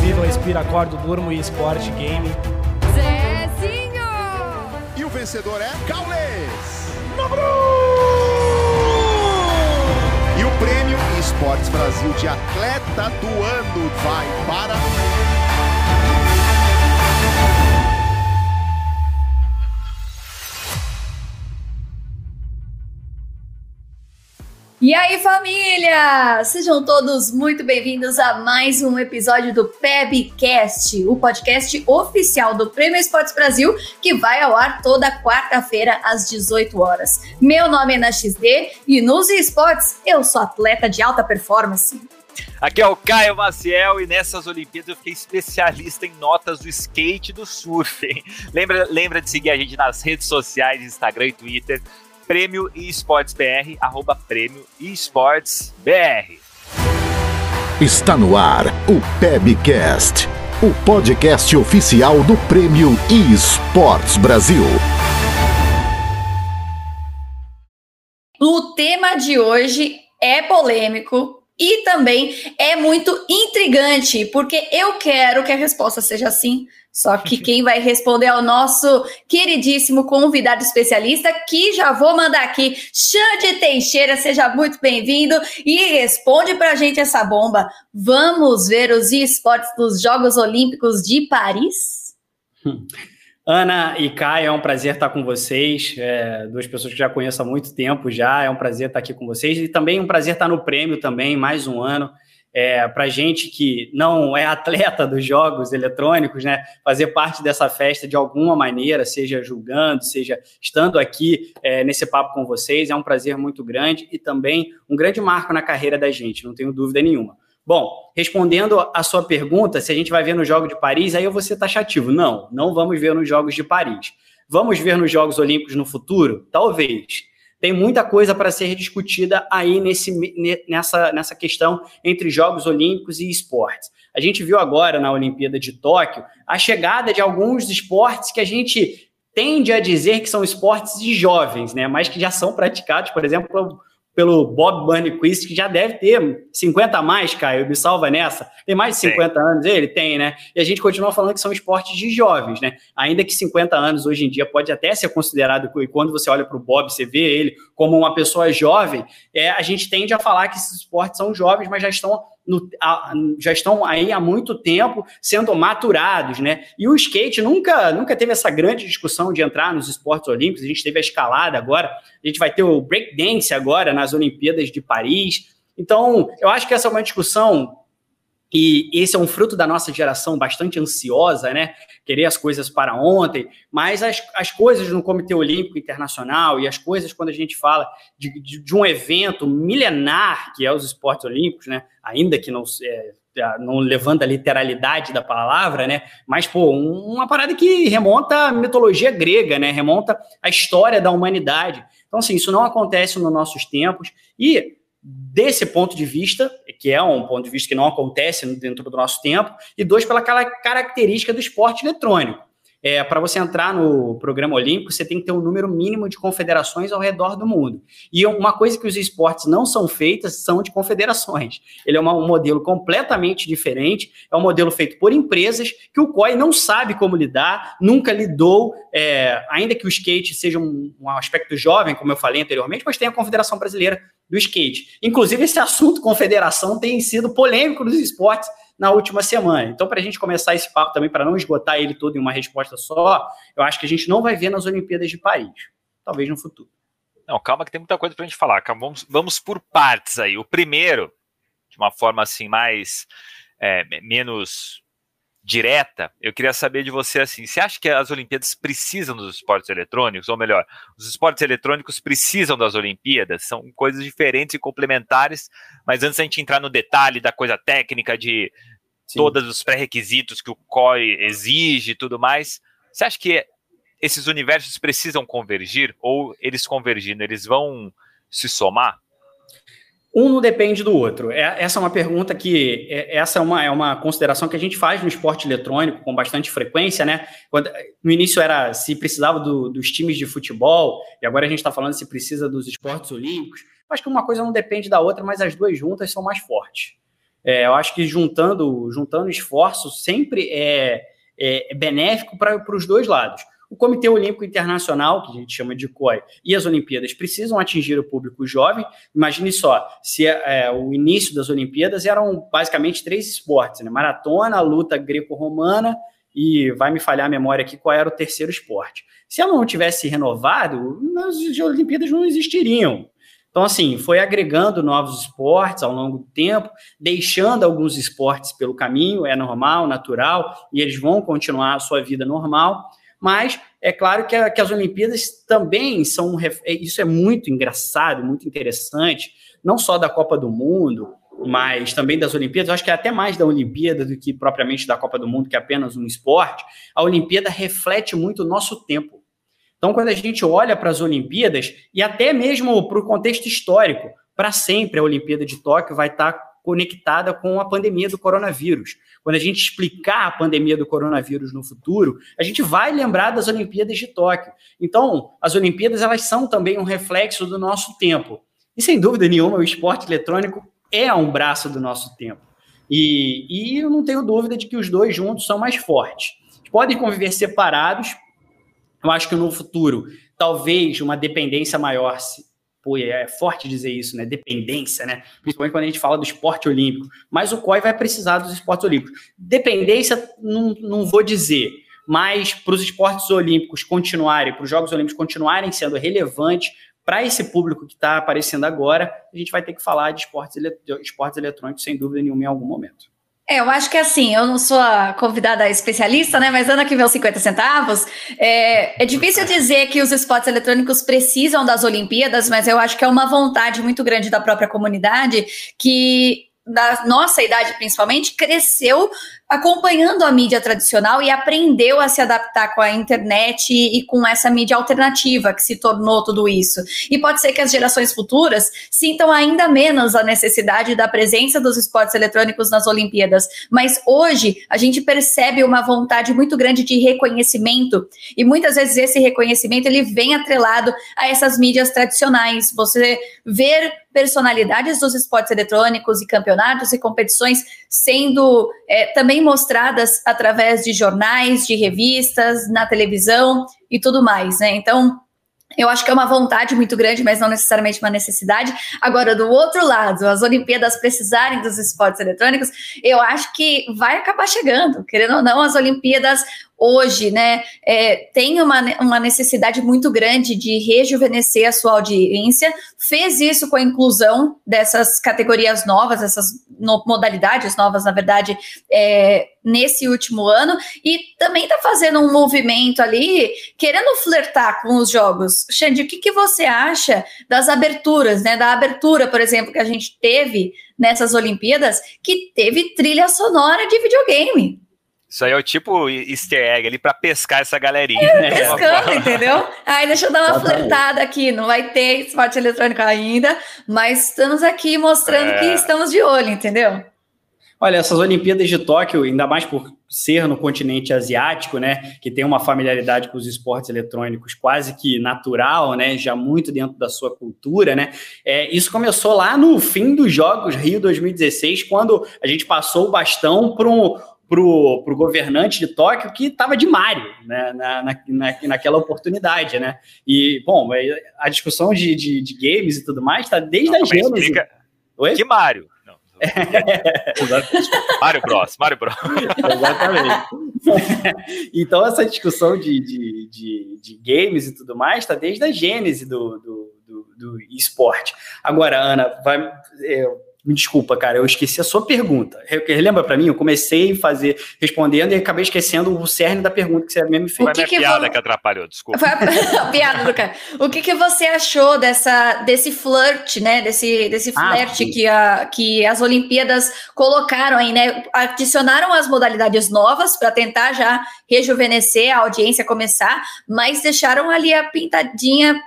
Viva, Inspira, Acordo, Durmo e Esporte Game. Zezinho! E o vencedor é Gaules! E o prêmio Esportes Brasil de Atleta do Ano vai para. E aí, família! Sejam todos muito bem-vindos a mais um episódio do PebCast, o podcast oficial do Prêmio Esportes Brasil, que vai ao ar toda quarta-feira às 18 horas. Meu nome é Ana XD e nos esportes eu sou atleta de alta performance. Aqui é o Caio Maciel e nessas Olimpíadas eu fiquei especialista em notas do skate e do surf. Lembra, lembra de seguir a gente nas redes sociais, Instagram e Twitter. Prêmio Esportes BR, arroba Prêmio Esportes BR. Está no ar o PebCast, o podcast oficial do Prêmio Esportes Brasil. O tema de hoje é polêmico e também é muito intrigante, porque eu quero que a resposta seja assim, só que quem vai responder é o nosso queridíssimo convidado especialista, que já vou mandar aqui. Xande Teixeira, seja muito bem-vindo e responde pra gente essa bomba. Vamos ver os esportes dos Jogos Olímpicos de Paris? Ana e Kai, é um prazer estar com vocês, é, duas pessoas que já conheço há muito tempo já, é um prazer estar aqui com vocês e também um prazer estar no prêmio também, mais um ano é, para gente que não é atleta dos jogos eletrônicos, né, fazer parte dessa festa de alguma maneira, seja julgando, seja estando aqui é, nesse papo com vocês, é um prazer muito grande e também um grande marco na carreira da gente, não tenho dúvida nenhuma. Bom, respondendo a sua pergunta, se a gente vai ver no Jogo de Paris, aí eu vou ser taxativo. Não, não vamos ver nos Jogos de Paris. Vamos ver nos Jogos Olímpicos no futuro? Talvez tem muita coisa para ser discutida aí nesse, nessa, nessa questão entre Jogos Olímpicos e esportes. A gente viu agora na Olimpíada de Tóquio a chegada de alguns esportes que a gente tende a dizer que são esportes de jovens, né? Mas que já são praticados, por exemplo, pelo Bob Burnquist, que já deve ter 50 a mais, Caio, me salva nessa. Tem mais de 50 tem. anos ele? Tem, né? E a gente continua falando que são esportes de jovens, né? Ainda que 50 anos hoje em dia pode até ser considerado, e quando você olha para o Bob, você vê ele como uma pessoa jovem, é, a gente tende a falar que esses esportes são jovens, mas já estão no, a, já estão aí há muito tempo sendo maturados, né? E o skate nunca, nunca teve essa grande discussão de entrar nos esportes olímpicos. A gente teve a escalada agora, a gente vai ter o breakdance agora nas Olimpíadas de Paris. Então, eu acho que essa é uma discussão e esse é um fruto da nossa geração bastante ansiosa, né? Querer as coisas para ontem, mas as, as coisas no Comitê Olímpico Internacional e as coisas quando a gente fala de, de, de um evento milenar que é os esportes olímpicos, né? Ainda que não, é, não levando a literalidade da palavra, né? Mas, pô, uma parada que remonta à mitologia grega, né? Remonta à história da humanidade. Então, assim, isso não acontece nos nossos tempos e desse ponto de vista, que é um ponto de vista que não acontece dentro do nosso tempo, e dois, pela característica do esporte eletrônico. É, para você entrar no programa olímpico, você tem que ter um número mínimo de confederações ao redor do mundo. E uma coisa que os esportes não são feitas são de confederações. Ele é uma, um modelo completamente diferente, é um modelo feito por empresas que o COI não sabe como lidar, nunca lidou, é, ainda que o skate seja um, um aspecto jovem, como eu falei anteriormente, mas tem a Confederação Brasileira do Skate. Inclusive, esse assunto confederação tem sido polêmico nos esportes na última semana. Então, para a gente começar esse papo também, para não esgotar ele todo em uma resposta só, eu acho que a gente não vai ver nas Olimpíadas de Paris. Talvez no futuro. Não, calma que tem muita coisa para a gente falar. Vamos, vamos por partes aí. O primeiro, de uma forma assim mais é, menos direta, eu queria saber de você assim, você acha que as Olimpíadas precisam dos esportes eletrônicos, ou melhor, os esportes eletrônicos precisam das Olimpíadas? São coisas diferentes e complementares, mas antes a gente entrar no detalhe da coisa técnica de Sim. todos os pré-requisitos que o COI exige e tudo mais, você acha que esses universos precisam convergir ou eles convergindo, eles vão se somar? Um não depende do outro. É, essa é uma pergunta que é, essa é uma, é uma consideração que a gente faz no esporte eletrônico com bastante frequência, né? Quando, no início era se precisava do, dos times de futebol, e agora a gente está falando se precisa dos esportes olímpicos. Acho que uma coisa não depende da outra, mas as duas juntas são mais fortes. É, eu acho que juntando, juntando esforços sempre é, é benéfico para os dois lados. O Comitê Olímpico Internacional, que a gente chama de COI, e as Olimpíadas precisam atingir o público jovem. Imagine só, se é, o início das Olimpíadas eram basicamente três esportes, né? Maratona, luta greco-romana e vai me falhar a memória aqui qual era o terceiro esporte. Se ela não tivesse renovado, as Olimpíadas não existiriam. Então, assim, foi agregando novos esportes ao longo do tempo, deixando alguns esportes pelo caminho, é normal, natural, e eles vão continuar a sua vida normal mas é claro que, a, que as Olimpíadas também são. É, isso é muito engraçado, muito interessante, não só da Copa do Mundo, mas também das Olimpíadas, eu acho que é até mais da Olimpíada do que propriamente da Copa do Mundo, que é apenas um esporte. A Olimpíada reflete muito o nosso tempo. Então, quando a gente olha para as Olimpíadas, e até mesmo para o contexto histórico, para sempre a Olimpíada de Tóquio vai estar tá conectada com a pandemia do coronavírus. Quando a gente explicar a pandemia do coronavírus no futuro, a gente vai lembrar das Olimpíadas de Tóquio. Então, as Olimpíadas elas são também um reflexo do nosso tempo. E sem dúvida nenhuma, o esporte eletrônico é um braço do nosso tempo. E, e eu não tenho dúvida de que os dois juntos são mais fortes. Podem conviver separados. Eu acho que no futuro, talvez uma dependência maior pô, é forte dizer isso, né? Dependência, né? Principalmente quando a gente fala do esporte olímpico. Mas o COI vai precisar dos esportes olímpicos. Dependência, não, não vou dizer, mas para os esportes olímpicos continuarem, para os Jogos Olímpicos continuarem sendo relevantes para esse público que está aparecendo agora, a gente vai ter que falar de esportes, de esportes eletrônicos, sem dúvida nenhuma, em algum momento. É, eu acho que assim, eu não sou a convidada especialista, né? Mas Ana que vê os 50 centavos, é, é difícil dizer que os esportes eletrônicos precisam das Olimpíadas, mas eu acho que é uma vontade muito grande da própria comunidade que da nossa idade principalmente, cresceu acompanhando a mídia tradicional e aprendeu a se adaptar com a internet e, e, com essa mídia alternativa que se tornou tudo isso. E pode ser que as gerações futuras sintam ainda menos a necessidade da presença dos esportes eletrônicos nas Olimpíadas. Mas hoje a gente percebe uma vontade muito grande de reconhecimento e muitas vezes esse reconhecimento ele vem atrelado a essas mídias tradicionais. Você ver personalidades dos esportes eletrônicos e campeonatos e competições sendo é, também mostradas através de jornais, de revistas, na televisão e tudo mais, né? Então, eu acho que é uma vontade muito grande, mas não necessariamente uma necessidade. Agora, do outro lado, as Olimpíadas precisarem dos esportes eletrônicos, eu acho que vai acabar chegando. Querendo ou não, as Olimpíadas hoje, né, é, tem uma, uma necessidade muito grande de rejuvenescer a sua audiência, fez isso com a inclusão dessas categorias novas, essas no, modalidades novas, na verdade, é, nesse último ano, e também está fazendo um movimento ali, querendo flertar com os jogos. Xande, o que, que você acha das aberturas, né, da abertura, por exemplo, que a gente teve nessas Olimpíadas, que teve trilha sonora de videogame? Isso aí é o tipo easter egg ali para pescar essa galerinha. É, pescando, entendeu? Aí deixa eu dar uma flertada aqui. Não vai ter esporte eletrônico ainda, mas estamos aqui mostrando é. que estamos de olho, entendeu? Olha, essas Olimpíadas de Tóquio, ainda mais por ser no continente asiático, né, que tem uma familiaridade com os esportes eletrônicos quase que natural, né, já muito dentro da sua cultura, né, é, isso começou lá no fim dos Jogos Rio 2016, quando a gente passou o bastão para um, pro, pro governante de Tóquio que estava de Mario né, na, na, naquela oportunidade, né? E, bom, é, a discussão de, de, de games e tudo mais está desde Não, a Gênesis. Explica... Oi? Que Mario? Mario Bros, Mario Bros. Exatamente. então, essa discussão de, de, de, de games e tudo mais está desde a gênese do, do, do, do esporte. Agora, Ana, vai, é, me desculpa, cara, eu esqueci a sua pergunta. Relembra para mim? Eu comecei a fazer, respondendo e acabei esquecendo o cerne da pergunta que você mesmo fez. Foi a minha que piada que atrapalhou, desculpa. Foi a, a piada do cara. O que, que você achou dessa, desse flirt, né? Desse, desse flerte ah, que, a, que as Olimpíadas colocaram aí, né? Adicionaram as modalidades novas para tentar já rejuvenescer a audiência começar, mas deixaram ali a pintadinha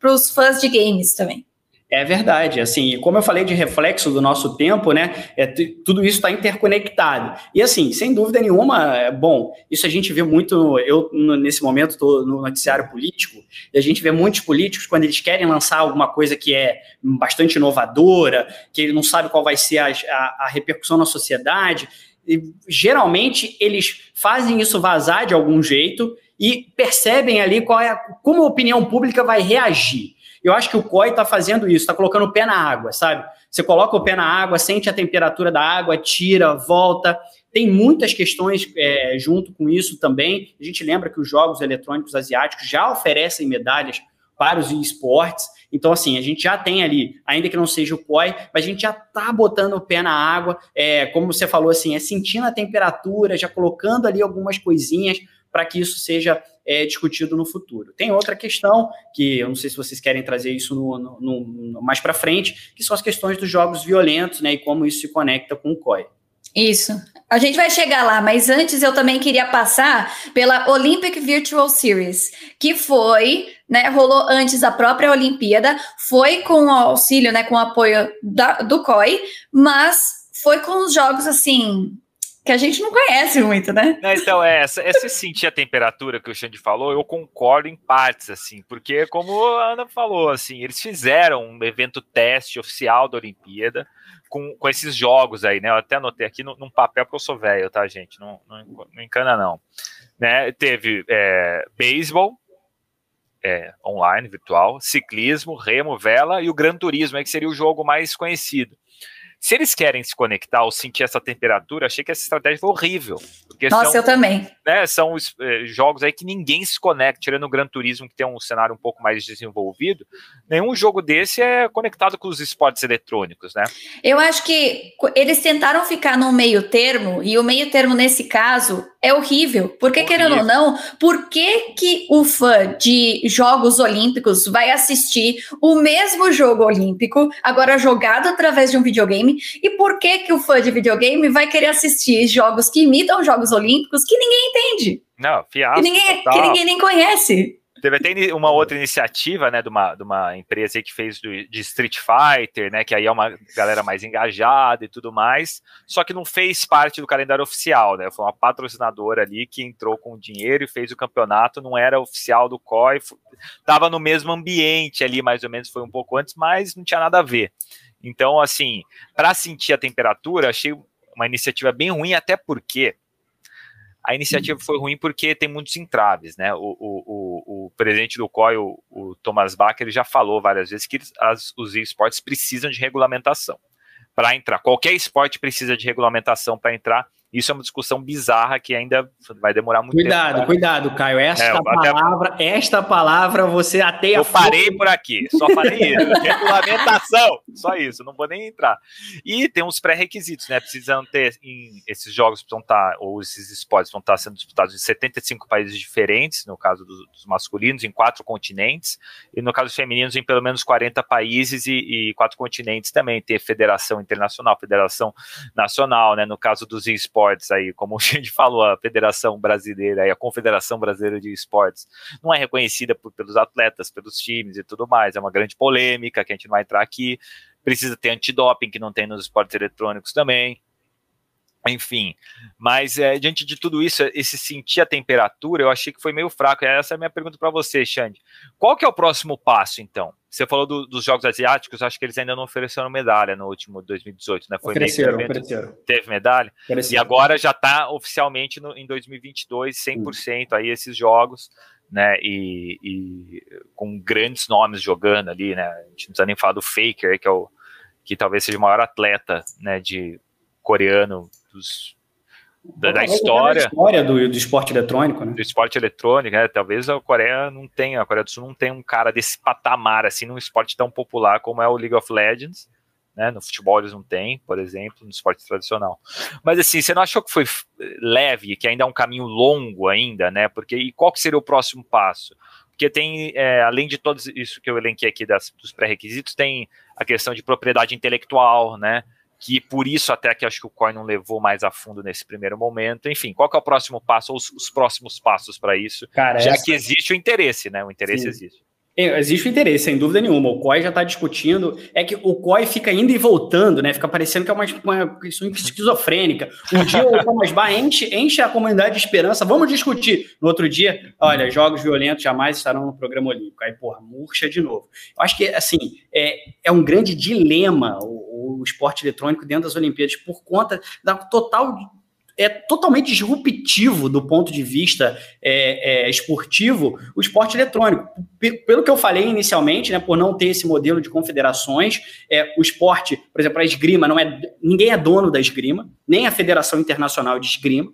para os fãs de games também. É verdade, assim, como eu falei de reflexo do nosso tempo, né, é, tudo isso está interconectado. E assim, sem dúvida nenhuma, é bom, isso a gente vê muito, eu nesse momento estou no noticiário político, e a gente vê muitos políticos quando eles querem lançar alguma coisa que é bastante inovadora, que ele não sabe qual vai ser a, a, a repercussão na sociedade, e, geralmente eles fazem isso vazar de algum jeito e percebem ali qual é, como a opinião pública vai reagir. Eu acho que o COI está fazendo isso, está colocando o pé na água, sabe? Você coloca o pé na água, sente a temperatura da água, tira, volta. Tem muitas questões é, junto com isso também. A gente lembra que os jogos eletrônicos asiáticos já oferecem medalhas para os esportes. Então, assim, a gente já tem ali, ainda que não seja o COI, mas a gente já está botando o pé na água, é, como você falou, assim, é sentindo a temperatura, já colocando ali algumas coisinhas para que isso seja é, discutido no futuro. Tem outra questão, que eu não sei se vocês querem trazer isso no, no, no, mais para frente, que são as questões dos jogos violentos, né, e como isso se conecta com o COI. Isso. A gente vai chegar lá, mas antes eu também queria passar pela Olympic Virtual Series, que foi, né, rolou antes da própria Olimpíada, foi com o auxílio, né, com o apoio da, do COI, mas foi com os jogos assim que a gente não conhece muito, né? então, é, essa, essa sentir a temperatura que o Xande falou, eu concordo em partes, assim, porque como a Ana falou, assim, eles fizeram um evento teste oficial da Olimpíada com, com esses jogos aí, né? Eu até anotei aqui num papel porque eu sou velho, tá, gente? Não, não, não encana, não. Né? Teve é, beisebol, é, online, virtual, ciclismo, remo, vela e o Gran Turismo, aí, que seria o jogo mais conhecido. Se eles querem se conectar ou sentir essa temperatura, achei que essa estratégia foi horrível. Nossa, são, eu também. Né, são é, jogos aí que ninguém se conecta, tirando o Gran Turismo, que tem um cenário um pouco mais desenvolvido. Nenhum jogo desse é conectado com os esportes eletrônicos, né? Eu acho que eles tentaram ficar no meio termo, e o meio termo, nesse caso, é horrível. Porque, horrível. querendo ou não, por que, que o fã de Jogos Olímpicos vai assistir o mesmo jogo olímpico, agora jogado através de um videogame? E por que, que o fã de videogame vai querer assistir jogos que imitam Jogos Olímpicos que ninguém entende? Não, fiasco. Que ninguém, que ninguém nem conhece. Teve até uma outra iniciativa, né, de uma, de uma empresa que fez do, de Street Fighter, né, que aí é uma galera mais engajada e tudo mais, só que não fez parte do calendário oficial, né, foi uma patrocinadora ali que entrou com dinheiro e fez o campeonato, não era oficial do COI, estava no mesmo ambiente ali, mais ou menos, foi um pouco antes, mas não tinha nada a ver. Então, assim, para sentir a temperatura, achei uma iniciativa bem ruim, até porque a iniciativa foi ruim porque tem muitos entraves, né? O, o, o, o presidente do COI, o, o, Thomas Bach, ele já falou várias vezes que as, os esportes precisam de regulamentação para entrar. Qualquer esporte precisa de regulamentação para entrar isso é uma discussão bizarra que ainda vai demorar muito cuidado, tempo. Cuidado, cuidado, Caio. Esta é, palavra, até... esta palavra você até Eu parei por aqui, só falei isso. Regulamentação, só isso, não vou nem entrar. E tem uns pré-requisitos, né? Precisam ter em, esses jogos precisam estar, tá, ou esses esportes vão estar sendo disputados em 75 países diferentes, no caso dos, dos masculinos, em quatro continentes, e no caso dos femininos, em pelo menos 40 países e, e quatro continentes também. Ter federação internacional, federação nacional, né? No caso dos esportes esportes aí, como a gente falou, a Federação Brasileira e a Confederação Brasileira de Esportes não é reconhecida por, pelos atletas, pelos times e tudo mais. É uma grande polêmica que a gente não vai entrar aqui. Precisa ter antidoping, que não tem nos esportes eletrônicos também. Enfim, mas é, diante de tudo isso, esse sentir a temperatura, eu achei que foi meio fraco. Essa é a minha pergunta para você, Xande. Qual que é o próximo passo, então? Você falou do, dos Jogos Asiáticos, acho que eles ainda não ofereceram medalha no último 2018, né? Foi ofereceram, ofereceram. Teve medalha? Ofereceram. E agora já está oficialmente no, em 2022, 100% aí esses jogos, né? E, e, com grandes nomes jogando ali, né? A gente não precisa nem falar do Faker, que é o que talvez seja o maior atleta, né? De coreano dos, da, da história. Da história do, do esporte eletrônico, né? Do esporte eletrônico, né? Talvez a Coreia não tenha, a Coreia do Sul não tem um cara desse patamar, assim, num esporte tão popular como é o League of Legends. Né, no futebol eles não têm, por exemplo, no esporte tradicional. Mas assim, você não achou que foi leve, que ainda é um caminho longo ainda, né? Porque e qual que seria o próximo passo? Porque tem, é, além de tudo isso que eu elenquei aqui das, dos pré-requisitos, tem a questão de propriedade intelectual, né? Que por isso até que acho que o COI não levou mais a fundo nesse primeiro momento. Enfim, qual que é o próximo passo ou os, os próximos passos para isso? Cara, Já essa... que existe o interesse, né? O interesse Sim. existe. É, existe o interesse, sem dúvida nenhuma. O COI já está discutindo. É que o COI fica indo e voltando, né? Fica parecendo que é uma, uma questão esquizofrênica. Um dia o Thomas Bar enche, enche a comunidade de esperança. Vamos discutir. No outro dia, olha, jogos violentos jamais estarão no programa olímpico. Aí, porra, murcha de novo. Eu acho que, assim, é, é um grande dilema o, o esporte eletrônico dentro das Olimpíadas por conta da total é totalmente disruptivo do ponto de vista é, é, esportivo o esporte eletrônico. Pelo que eu falei inicialmente, né, por não ter esse modelo de confederações, é, o esporte, por exemplo, a esgrima, não é, ninguém é dono da esgrima, nem a Federação Internacional de Esgrima,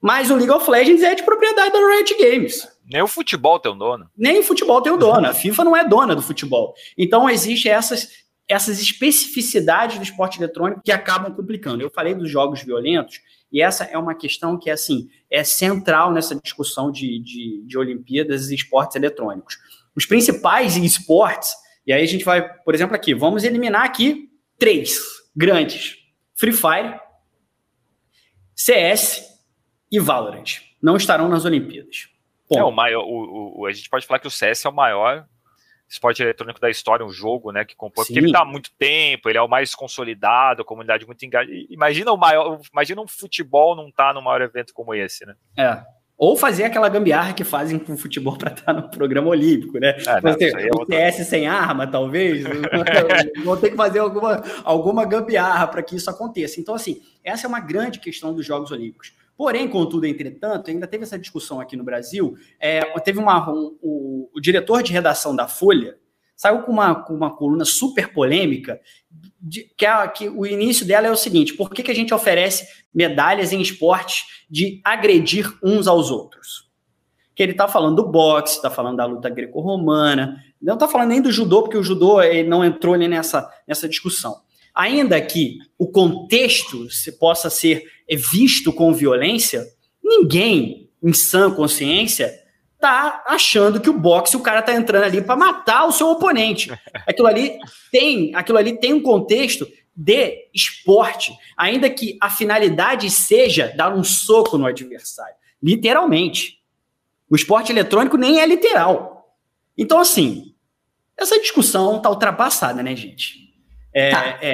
mas o League of Legends é de propriedade da Riot Games. Nem o futebol tem um dono. Nem o futebol tem o um dono. A FIFA não é dona do futebol. Então, existe essas, essas especificidades do esporte eletrônico que acabam complicando. Eu falei dos jogos violentos, e essa é uma questão que, assim, é central nessa discussão de, de, de Olimpíadas e esportes eletrônicos. Os principais esportes, e aí a gente vai, por exemplo, aqui, vamos eliminar aqui três grandes: Free Fire, CS e Valorant. Não estarão nas Olimpíadas. É, o maior, o, o, a gente pode falar que o CS é o maior esporte eletrônico da história, um jogo, né, que compõe, porque ele está há muito tempo, ele é o mais consolidado, a comunidade muito engajada. Imagina o maior, imagina um futebol não estar tá no maior evento como esse, né? É. Ou fazer aquela gambiarra que fazem com o futebol para estar tá no programa olímpico, né? É, não, Você, é o CS sem arma, talvez. Vão ter que fazer alguma, alguma gambiarra para que isso aconteça. Então, assim, essa é uma grande questão dos Jogos Olímpicos. Porém, contudo, entretanto, ainda teve essa discussão aqui no Brasil. É, teve uma, um, o, o, diretor de redação da Folha saiu com uma, com uma coluna super polêmica, de, que, é, que, o início dela é o seguinte: por que, que a gente oferece medalhas em esportes de agredir uns aos outros? Que ele está falando do boxe, está falando da luta greco-romana, não está falando nem do judô, porque o judô não entrou nem nessa, nessa discussão. Ainda que o contexto se possa ser visto com violência, ninguém em sã consciência tá achando que o boxe o cara tá entrando ali para matar o seu oponente. Aquilo ali tem, aquilo ali tem um contexto de esporte, ainda que a finalidade seja dar um soco no adversário, literalmente. O esporte eletrônico nem é literal. Então assim, essa discussão tá ultrapassada, né, gente? É, tá. é,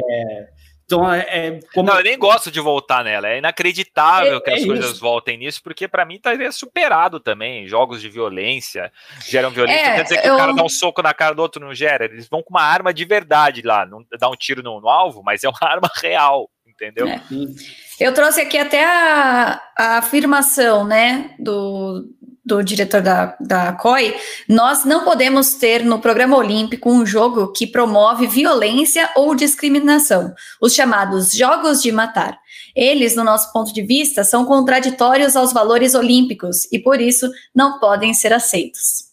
então, é, é, como... Não, eu nem gosto de voltar nela. É inacreditável é, que as é coisas isso. voltem nisso, porque para mim tá superado também. Jogos de violência geram violência. É, quer dizer que eu... o cara dá um soco na cara do outro, não gera. Eles vão com uma arma de verdade lá. Não dá um tiro no, no alvo, mas é uma arma real, entendeu? É. Eu trouxe aqui até a, a afirmação, né, do, do diretor da, da COI, nós não podemos ter no programa olímpico um jogo que promove violência ou discriminação, os chamados jogos de matar. Eles, no nosso ponto de vista, são contraditórios aos valores olímpicos e, por isso, não podem ser aceitos.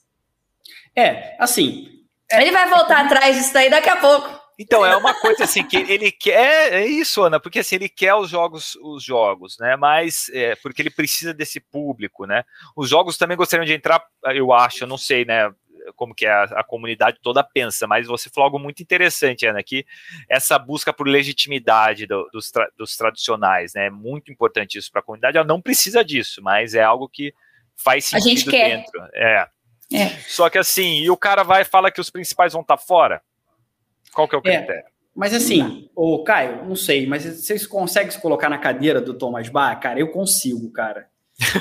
É, assim. Ele vai voltar atrás disso daí daqui a pouco. Então, é uma coisa assim que ele quer, é isso, Ana, porque assim, ele quer os jogos, os jogos, né? Mas é, porque ele precisa desse público, né? Os jogos também gostariam de entrar, eu acho, eu não sei, né? Como que a, a comunidade toda pensa, mas você falou algo muito interessante, Ana, que essa busca por legitimidade do, dos, tra, dos tradicionais, né? É muito importante isso para a comunidade. Ela não precisa disso, mas é algo que faz sentido a gente quer. dentro. É. é. Só que assim, e o cara vai e fala que os principais vão estar tá fora qual que é o é, critério? É, mas assim, o Caio, não sei, mas vocês conseguem se colocar na cadeira do Thomas Bach? Cara, eu consigo, cara.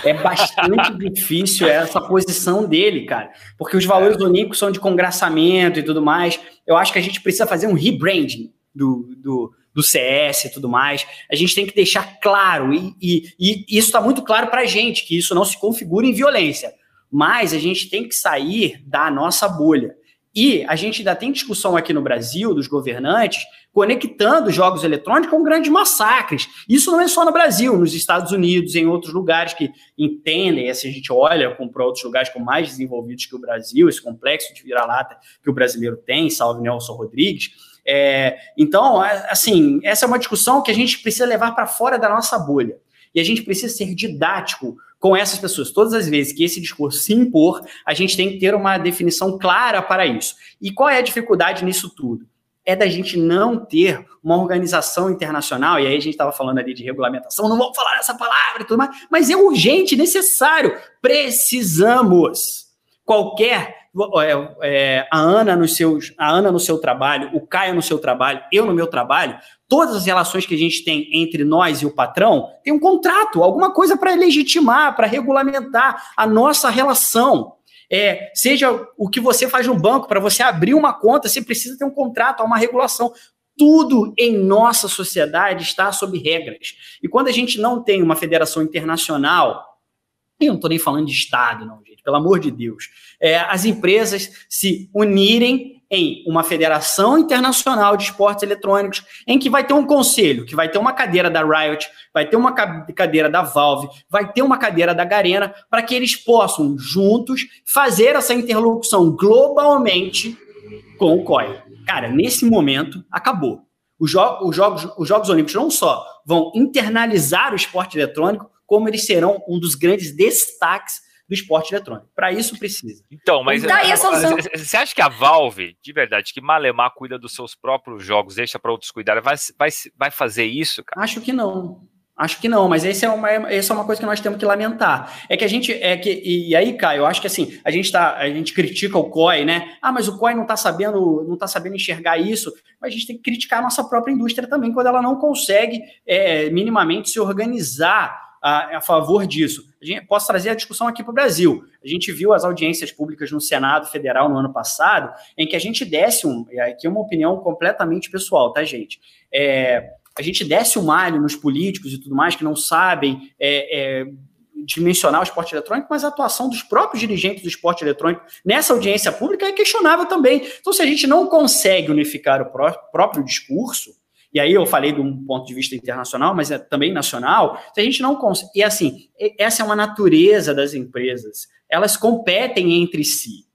É bastante difícil essa posição dele, cara. Porque os valores do Nico são de congraçamento e tudo mais. Eu acho que a gente precisa fazer um rebranding do, do, do CS e tudo mais. A gente tem que deixar claro, e, e, e isso está muito claro para a gente, que isso não se configura em violência. Mas a gente tem que sair da nossa bolha. E a gente ainda tem discussão aqui no Brasil dos governantes conectando jogos eletrônicos com grandes massacres. Isso não é só no Brasil, nos Estados Unidos, em outros lugares que entendem, se a gente olha para outros lugares com mais desenvolvidos que o Brasil, esse complexo de vira-lata que o brasileiro tem, salve Nelson Rodrigues. É, então, assim, essa é uma discussão que a gente precisa levar para fora da nossa bolha. E a gente precisa ser didático com essas pessoas. Todas as vezes que esse discurso se impor, a gente tem que ter uma definição clara para isso. E qual é a dificuldade nisso tudo? É da gente não ter uma organização internacional, e aí a gente estava falando ali de regulamentação, não vou falar essa palavra e tudo mais, mas é urgente, necessário, precisamos qualquer é, é, a Ana nos seus, a Ana no seu trabalho, o Caio no seu trabalho, eu no meu trabalho, todas as relações que a gente tem entre nós e o patrão tem um contrato, alguma coisa para legitimar, para regulamentar a nossa relação. É, seja o que você faz no banco, para você abrir uma conta, você precisa ter um contrato, uma regulação. Tudo em nossa sociedade está sob regras. E quando a gente não tem uma federação internacional, eu não estou nem falando de Estado, não, gente, pelo amor de Deus, é, as empresas se unirem em uma federação internacional de esportes eletrônicos, em que vai ter um conselho, que vai ter uma cadeira da Riot, vai ter uma cadeira da Valve, vai ter uma cadeira da Garena, para que eles possam juntos fazer essa interlocução globalmente com o COI. Cara, nesse momento acabou. Os, jo os, jogos, os Jogos Olímpicos não só vão internalizar o esporte eletrônico, como eles serão um dos grandes destaques do esporte eletrônico. Para isso precisa. Então, mas Daí a solução. você acha que a Valve, de verdade, que Malemar cuida dos seus próprios jogos, deixa para outros cuidarem, vai, vai, vai fazer isso, cara? Acho que não. Acho que não, mas essa é, uma, essa é uma coisa que nós temos que lamentar. É que a gente. É que, e aí, Caio, eu acho que assim, a gente tá, a gente critica o COI, né? Ah, mas o COI não está sabendo, não tá sabendo enxergar isso. Mas a gente tem que criticar a nossa própria indústria também, quando ela não consegue é, minimamente se organizar a, favor disso. A gente, posso trazer a discussão aqui para o Brasil. A gente viu as audiências públicas no Senado Federal no ano passado, em que a gente desse um. Aqui é uma opinião completamente pessoal, tá, gente? É, a gente desce o malho nos políticos e tudo mais que não sabem é, é, dimensionar o esporte eletrônico, mas a atuação dos próprios dirigentes do esporte eletrônico nessa audiência pública é questionável também. Então, se a gente não consegue unificar o pró próprio discurso, e aí eu falei de um ponto de vista internacional, mas é também nacional, se a gente não consegue. E assim, essa é uma natureza das empresas. Elas competem entre si.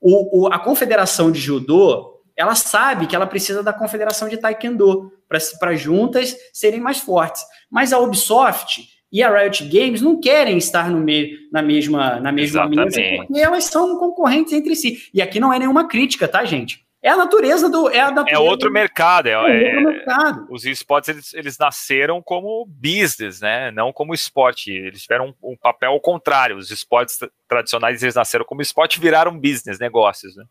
O, o, a confederação de judô, ela sabe que ela precisa da confederação de taekwondo para juntas serem mais fortes. Mas a Ubisoft e a Riot Games não querem estar no meio, na mesma, na mesma mesa, porque elas são concorrentes entre si. E aqui não é nenhuma crítica, tá, gente? É a natureza do. É, a natureza é outro do, mercado. É, é outro é, mercado. Os esportes eles, eles, nasceram como business, né? Não como esporte. Eles tiveram um, um papel ao contrário. Os esportes tradicionais eles nasceram como esporte e viraram business, negócios, né?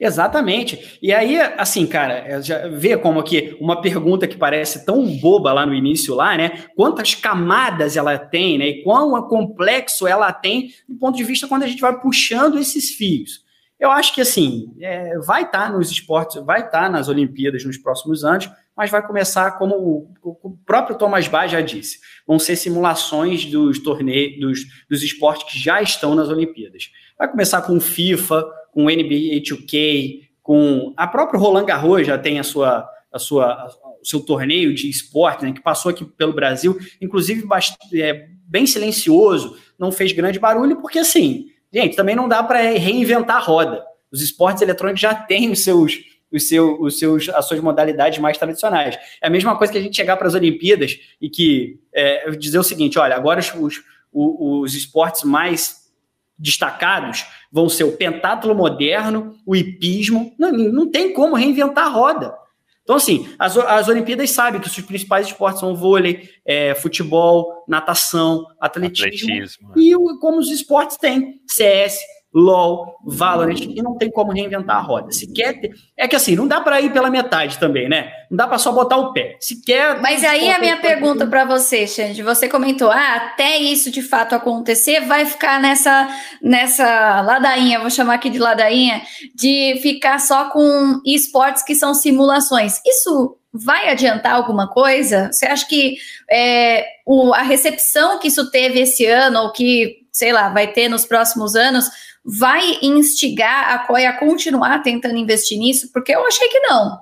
Exatamente. E aí, assim, cara, é, já vê como que uma pergunta que parece tão boba lá no início, lá, né? Quantas camadas ela tem, né? E quão complexo ela tem do ponto de vista quando a gente vai puxando esses fios. Eu acho que assim, é, vai estar tá nos esportes, vai estar tá nas Olimpíadas nos próximos anos, mas vai começar como o, o próprio Thomas Bach já disse, vão ser simulações dos torneios, dos, dos esportes que já estão nas Olimpíadas. Vai começar com FIFA, com NBA 2K, com a própria Roland Garros já tem a sua, a sua, o seu torneio de esporte, né, que passou aqui pelo Brasil, inclusive bastante, é, bem silencioso, não fez grande barulho, porque assim Gente, também não dá para reinventar a roda. Os esportes eletrônicos já têm os seus, os seus, os seus, as suas modalidades mais tradicionais. É a mesma coisa que a gente chegar para as Olimpíadas e que é, dizer o seguinte: olha, agora os, os, os esportes mais destacados vão ser o pentátulo moderno, o hipismo. Não, não tem como reinventar a roda. Então, assim, as, as Olimpíadas sabem que os principais esportes são vôlei, é, futebol, natação, atletismo, atletismo é. e o, como os esportes têm, CS, LOL, Valorant, e não tem como reinventar a roda. Se quer ter... É que assim, não dá para ir pela metade também, né? Não dá para só botar o pé. Se quer. Mas aí a minha pergunta para você, Xande, você comentou, ah, até isso de fato acontecer, vai ficar nessa, nessa ladainha, vou chamar aqui de ladainha, de ficar só com esportes que são simulações. Isso vai adiantar alguma coisa? Você acha que é, o, a recepção que isso teve esse ano, ou que, sei lá, vai ter nos próximos anos, vai instigar a COI a continuar tentando investir nisso? Porque eu achei que não.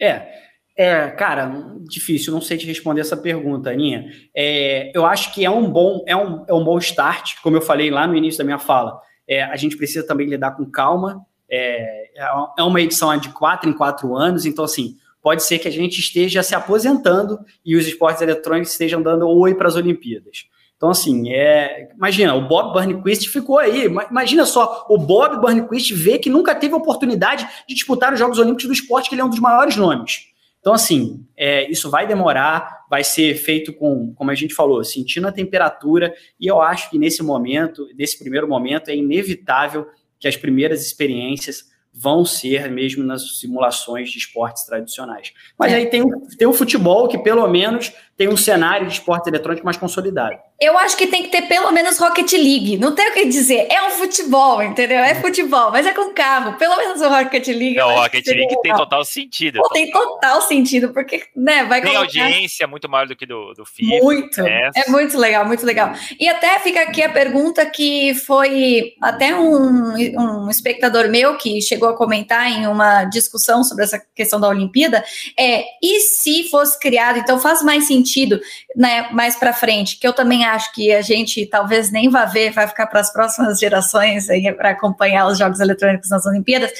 É, é, cara, difícil, não sei te responder essa pergunta, Aninha. É, eu acho que é um bom, é um, é um bom start, como eu falei lá no início da minha fala. É, a gente precisa também lidar com calma. É, é uma edição de quatro em quatro anos, então assim, pode ser que a gente esteja se aposentando e os esportes eletrônicos estejam dando oi para as Olimpíadas. Então, assim, é, imagina, o Bob Burnquist ficou aí. Imagina só, o Bob Burnquist vê que nunca teve oportunidade de disputar os Jogos Olímpicos do esporte, que ele é um dos maiores nomes. Então, assim, é, isso vai demorar, vai ser feito com, como a gente falou, sentindo a temperatura, e eu acho que nesse momento, nesse primeiro momento, é inevitável que as primeiras experiências vão ser mesmo nas simulações de esportes tradicionais. Mas é. aí tem, tem o futebol, que pelo menos tem um cenário de esporte eletrônico mais consolidado. Eu acho que tem que ter pelo menos Rocket League. Não tem o que dizer. É um futebol, entendeu? É futebol, mas é com carro. Pelo menos o Rocket League. Não, o Rocket League tem total sentido. Pô, tem total sentido, porque, né, vai Tem colocar... audiência muito maior do que do, do FIFA. Muito. É. é muito legal, muito legal. E até fica aqui a pergunta que foi até um, um espectador meu que chegou a comentar em uma discussão sobre essa questão da Olimpíada. É, e se fosse criado, então faz mais sentido, né, mais para frente, que eu também acho que a gente talvez nem vá ver, vai ficar para as próximas gerações aí para acompanhar os jogos eletrônicos nas Olimpíadas.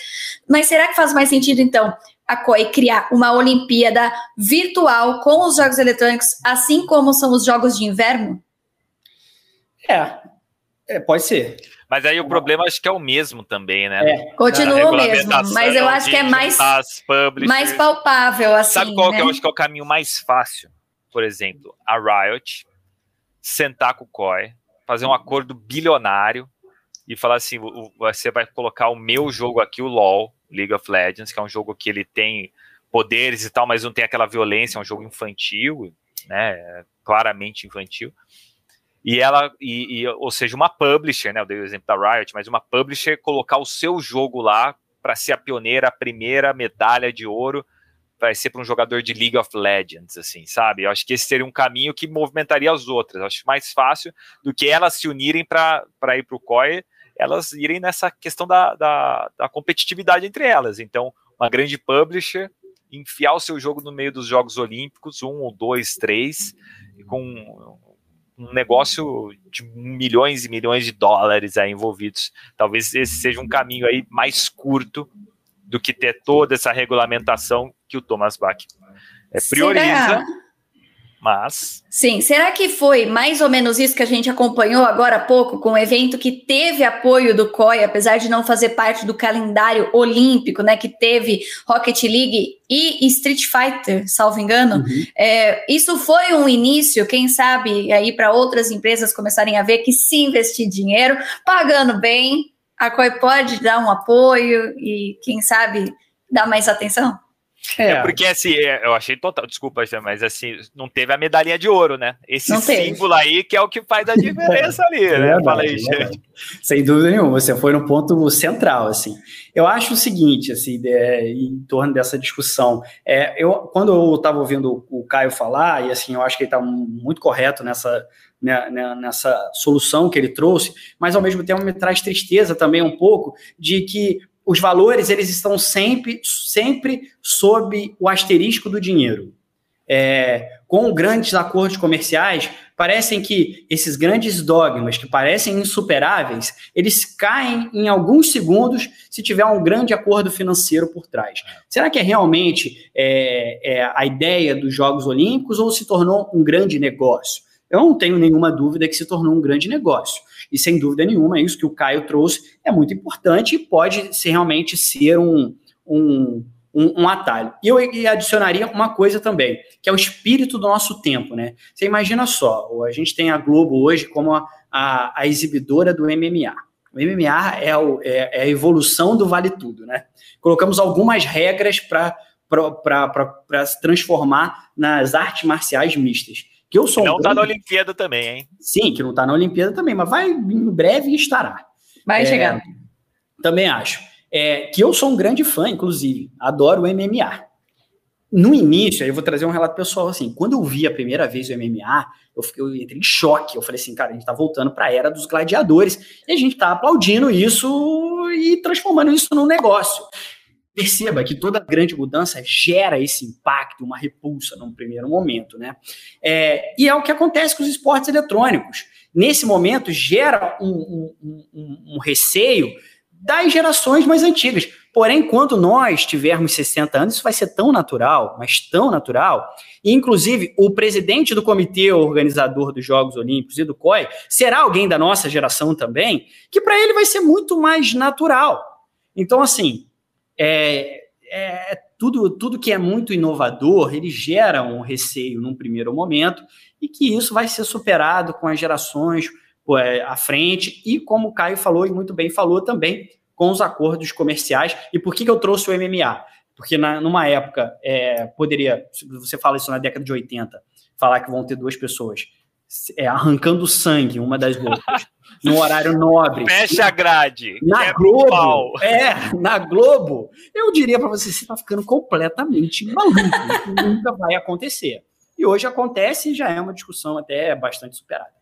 Mas será que faz mais sentido, então, a COI criar uma Olimpíada virtual com os jogos eletrônicos, assim como são os jogos de inverno? É, é pode ser. Mas aí o problema acho que é o mesmo também, né? É. Continua o mesmo, mas eu acho que é mais, mais palpável, assim. Sabe qual né? que eu acho que é o caminho mais fácil? Por exemplo, a Riot sentar com o COI, fazer um acordo bilionário e falar assim: você vai colocar o meu jogo aqui, o LoL, League of Legends, que é um jogo que ele tem poderes e tal, mas não tem aquela violência, é um jogo infantil, né? Claramente infantil. E ela, e, e, ou seja, uma publisher, né? Eu dei o exemplo da Riot, mas uma publisher colocar o seu jogo lá para ser a pioneira, a primeira medalha de ouro vai ser para um jogador de League of Legends, assim, sabe? Eu acho que esse seria um caminho que movimentaria as outras. Eu acho mais fácil do que elas se unirem para ir para o COI, elas irem nessa questão da, da, da, competitividade entre elas. Então, uma grande publisher enfiar o seu jogo no meio dos Jogos Olímpicos, um ou dois, três, com um negócio de milhões e milhões de dólares aí envolvidos. Talvez esse seja um caminho aí mais curto do que ter toda essa regulamentação que o Thomas Bach é, prioriza. Será? Mas. Sim, será que foi mais ou menos isso que a gente acompanhou agora há pouco, com o um evento que teve apoio do COI, apesar de não fazer parte do calendário olímpico, né? Que teve Rocket League e Street Fighter, salvo engano. Uhum. É, isso foi um início, quem sabe, aí para outras empresas começarem a ver que se investir dinheiro, pagando bem, a COI pode dar um apoio e, quem sabe, dar mais atenção? É. é, porque assim, é, eu achei total, desculpa, mas assim, não teve a medalhinha de ouro, né? Esse não símbolo teve. aí que é o que faz a diferença ali, é, né? Fala aí, gente. Sem dúvida nenhuma, você foi no ponto central, assim. Eu acho o seguinte, assim, é, em torno dessa discussão, é, eu, quando eu estava ouvindo o Caio falar, e assim, eu acho que ele está muito correto nessa, né, né, nessa solução que ele trouxe, mas ao mesmo tempo me traz tristeza também um pouco de que os valores eles estão sempre, sempre sob o asterisco do dinheiro. É, com grandes acordos comerciais, parecem que esses grandes dogmas, que parecem insuperáveis, eles caem em alguns segundos se tiver um grande acordo financeiro por trás. Será que é realmente é, é a ideia dos Jogos Olímpicos ou se tornou um grande negócio? Eu não tenho nenhuma dúvida que se tornou um grande negócio. E sem dúvida nenhuma, isso que o Caio trouxe é muito importante e pode ser, realmente ser um, um, um, um atalho. E eu adicionaria uma coisa também, que é o espírito do nosso tempo, né? Você imagina só, a gente tem a Globo hoje como a, a, a exibidora do MMA. O MMA é, o, é, é, a evolução do vale tudo, né? Colocamos algumas regras para se transformar nas artes marciais mistas. Que eu sou não um tá grande... na Olimpíada também, hein? Sim, que não tá na Olimpíada também, mas vai em breve estará. Vai é, chegar. Também acho. É, que eu sou um grande fã, inclusive. Adoro o MMA. No início, aí eu vou trazer um relato pessoal assim. Quando eu vi a primeira vez o MMA, eu, fiquei, eu entrei em choque. Eu falei assim, cara, a gente tá voltando para a era dos gladiadores e a gente tá aplaudindo isso e transformando isso num negócio. Perceba que toda grande mudança gera esse impacto, uma repulsa num primeiro momento, né? É, e é o que acontece com os esportes eletrônicos. Nesse momento, gera um, um, um, um receio das gerações mais antigas. Porém, quando nós tivermos 60 anos, isso vai ser tão natural, mas tão natural. E, inclusive, o presidente do comitê organizador dos Jogos Olímpicos e do COI será alguém da nossa geração também, que para ele vai ser muito mais natural. Então, assim, é, é, tudo, tudo que é muito inovador, ele gera um receio num primeiro momento e que isso vai ser superado com as gerações é, à frente e, como o Caio falou e muito bem falou também, com os acordos comerciais. E por que, que eu trouxe o MMA? Porque na, numa época, é, poderia, você fala isso na década de 80, falar que vão ter duas pessoas é, arrancando sangue uma das outras, no horário nobre. Fecha a grade. Na Globo. Pau. É, na Globo. Eu diria para você, você está ficando completamente maluco. Isso nunca vai acontecer. E hoje acontece e já é uma discussão até bastante superada.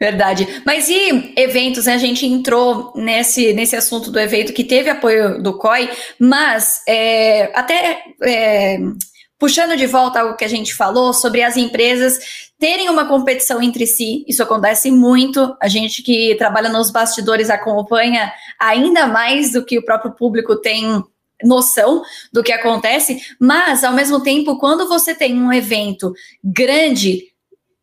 Verdade. Mas e eventos? Né? A gente entrou nesse, nesse assunto do evento que teve apoio do COI, mas é, até é, puxando de volta algo que a gente falou sobre as empresas terem uma competição entre si, isso acontece muito. A gente que trabalha nos bastidores acompanha ainda mais do que o próprio público tem noção do que acontece, mas ao mesmo tempo, quando você tem um evento grande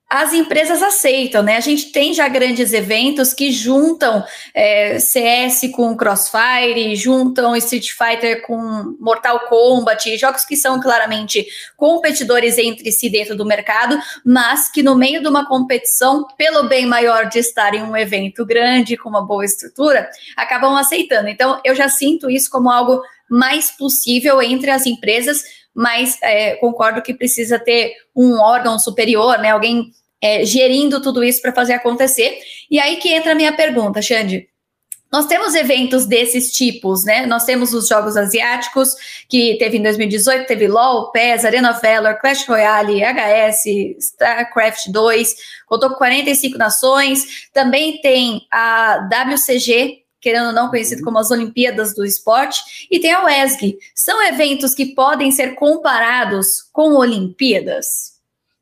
as empresas aceitam, né? A gente tem já grandes eventos que juntam é, CS com Crossfire, juntam Street Fighter com Mortal Kombat, jogos que são claramente competidores entre si dentro do mercado, mas que no meio de uma competição, pelo bem maior de estar em um evento grande, com uma boa estrutura, acabam aceitando. Então, eu já sinto isso como algo mais possível entre as empresas mas é, concordo que precisa ter um órgão superior, né? Alguém é, gerindo tudo isso para fazer acontecer. E aí que entra a minha pergunta, Xande. Nós temos eventos desses tipos, né? Nós temos os Jogos Asiáticos, que teve em 2018, teve LoL, PES, Arena of Valor, Clash Royale, HS, StarCraft 2, contou com 45 nações. Também tem a WCG, querendo ou não conhecido como as Olimpíadas do Esporte, e tem a WESG. São eventos que podem ser comparados com Olimpíadas?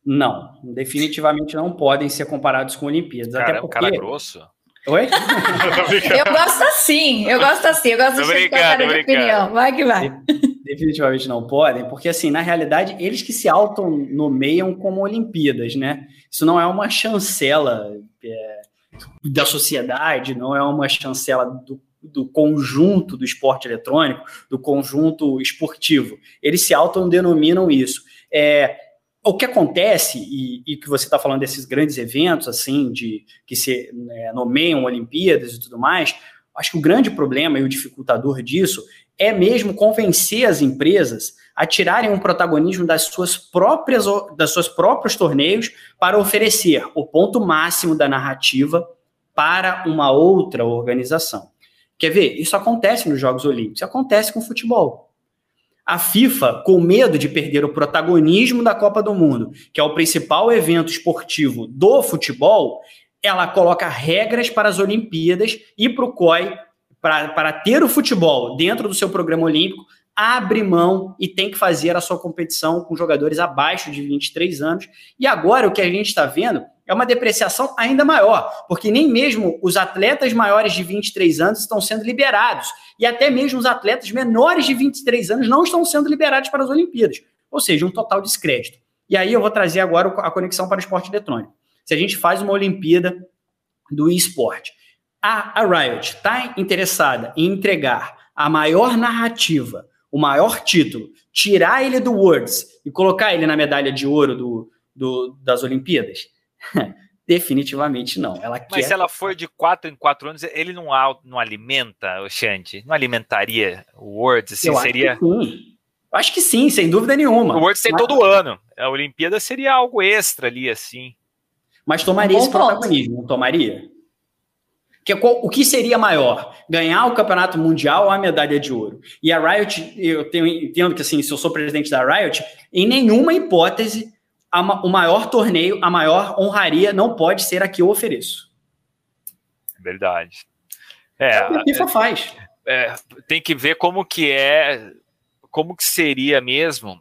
Não, definitivamente não podem ser comparados com Olimpíadas. Cara, até porque... cara grosso. Oi? eu gosto assim, eu gosto assim, eu gosto de cara de opinião. Vai que vai. Definitivamente não podem, porque assim, na realidade, eles que se autonomeiam como Olimpíadas, né? Isso não é uma chancela é, da sociedade, não é uma chancela do, do conjunto do esporte eletrônico, do conjunto esportivo. Eles se autodenominam isso. É, o que acontece, e, e que você está falando desses grandes eventos, assim, de que se né, nomeiam Olimpíadas e tudo mais, acho que o grande problema e o dificultador disso é mesmo convencer as empresas a tirarem um protagonismo das suas próprias das suas próprios torneios para oferecer o ponto máximo da narrativa para uma outra organização. Quer ver? Isso acontece nos Jogos Olímpicos, acontece com o futebol. A FIFA, com medo de perder o protagonismo da Copa do Mundo, que é o principal evento esportivo do futebol, ela coloca regras para as Olimpíadas e para o COI, para, ter o futebol dentro do seu programa olímpico, abre mão e tem que fazer a sua competição com jogadores abaixo de 23 anos. E agora o que a gente está vendo é uma depreciação ainda maior, porque nem mesmo os atletas maiores de 23 anos estão sendo liberados, e até mesmo os atletas menores de 23 anos não estão sendo liberados para as Olimpíadas, ou seja, um total descrédito. E aí eu vou trazer agora a conexão para o esporte eletrônico. Se a gente faz uma Olimpíada do esporte, a, a Riot está interessada em entregar a maior narrativa, o maior título, tirar ele do Worlds e colocar ele na medalha de ouro do, do das Olimpíadas? Definitivamente não. Ela Mas quer... se ela for de 4 em 4 anos, ele não, não alimenta o Shanti? Não alimentaria o Worlds? Assim, Eu seria... Acho que sim. Acho que sim, sem dúvida nenhuma. O Worlds tem Mas... todo ano. A Olimpíada seria algo extra ali, assim. Mas tomaria um esse protagonismo, não tomaria? Que, o que seria maior? Ganhar o campeonato mundial ou a medalha de ouro? E a Riot, eu tenho, entendo que assim, se eu sou presidente da Riot, em nenhuma hipótese a, o maior torneio, a maior honraria não pode ser a que eu ofereço. Verdade. É, é o que a FIFA faz. É, tem que ver como que é, como que seria mesmo